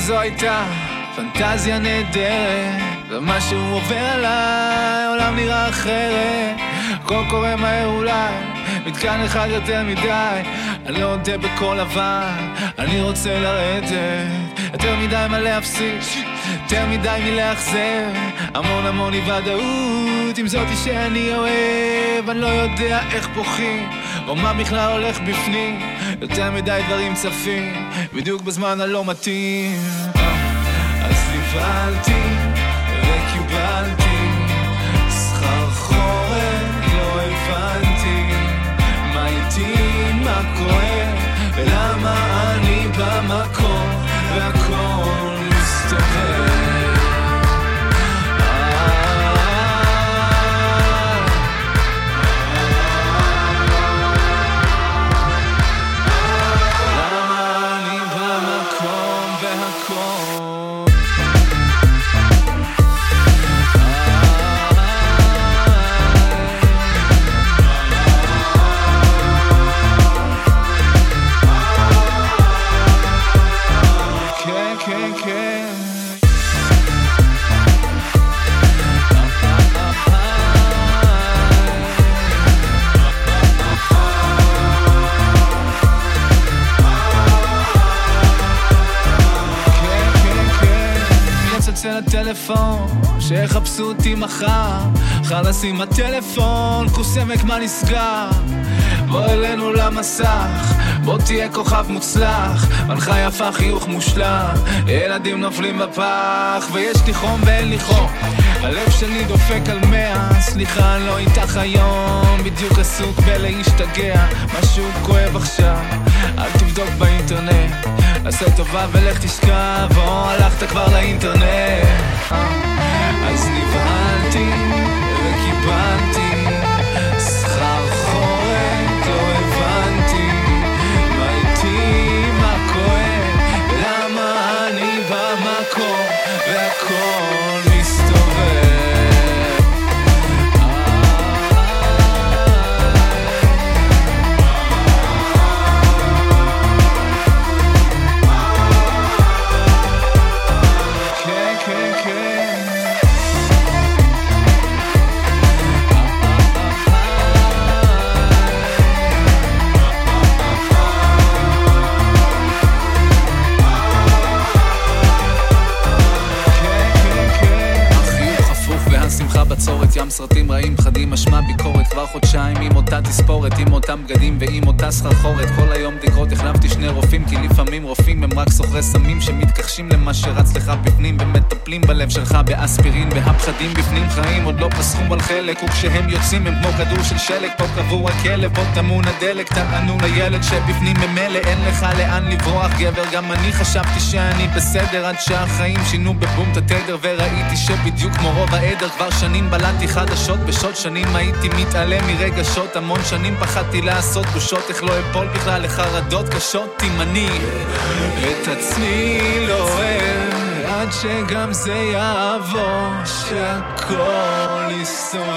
זו הייתה פנטזיה נהדרת ומשהו עובר עליי, העולם נראה אחרת. הכל קורה מהר אולי, מתקן אחד יותר מדי אני לא יודע בקול לבן, אני רוצה לרדת יותר מדי מה להפסיק, יותר מדי מלאכזר המון המון אי ודאות עם זאתי שאני אוהב. אני לא יודע איך בוכים או מה בכלל הולך בפנים. יותר מדי דברים צפים בדיוק בזמן הלא מתאים. אז נבהלתי וקיבלתי סחרחורת לא הבנתי. מה איתי, מה כואב ולמה אני במקום can't, can't. מי יצלצל לטלפון, שיחפשו אותי מחר. חלאס עם הטלפון, כוס עמק מה נסגר? בוא אלינו למסך, בוא תהיה כוכב מוצלח. מנחה יפה, חיוך מושלם, ילדים נופלים בפח, ויש לי חום ואין לי חום. הלב שלי דופק על מאה, סליחה, אני לא איתך היום, בדיוק עסוק בלהשתגע, משהו כואב עכשיו, אל תבדוק באינטרנט, עשה טובה ולך תשכב, או הלכת כבר לאינטרנט. אז נבהלתי ים סרטים רעים, פחדים, אשמה, ביקורת, כבר חודשיים עם אותה תספורת, עם אותם בגדים ועם אותה סחרחורת, כל היום החלפתי שני רופאים, כי לפעמים רופאים הם רק סוחרי סמים שמתכחשים למה שרץ לך בפנים, ומטפלים בלב שלך באספירין, והפחדים בפנים חיים עוד לא פסחו על חלק, וכשהם יוצאים הם כמו כדור של שלג, פה קבוע כלב, פה טמון הדלק, טענו לילד שבפנים ממילא אין לך לאן לברוח, גבר, גם אני חשבתי שאני בסדר, עד שהחיים שינו בבום את התדר, וראיתי שבדיוק כמו רוב העדר, כבר שנים בלעתי חדשות, בשעות שנים הייתי מתעלם מרגשות, המון שנים פחדתי לעשות בושות, איך לא אפול בכלל לחרדות קשות, אם אני את עצמי לא אוהב עד שגם זה יעבור, שהכל יסתובב.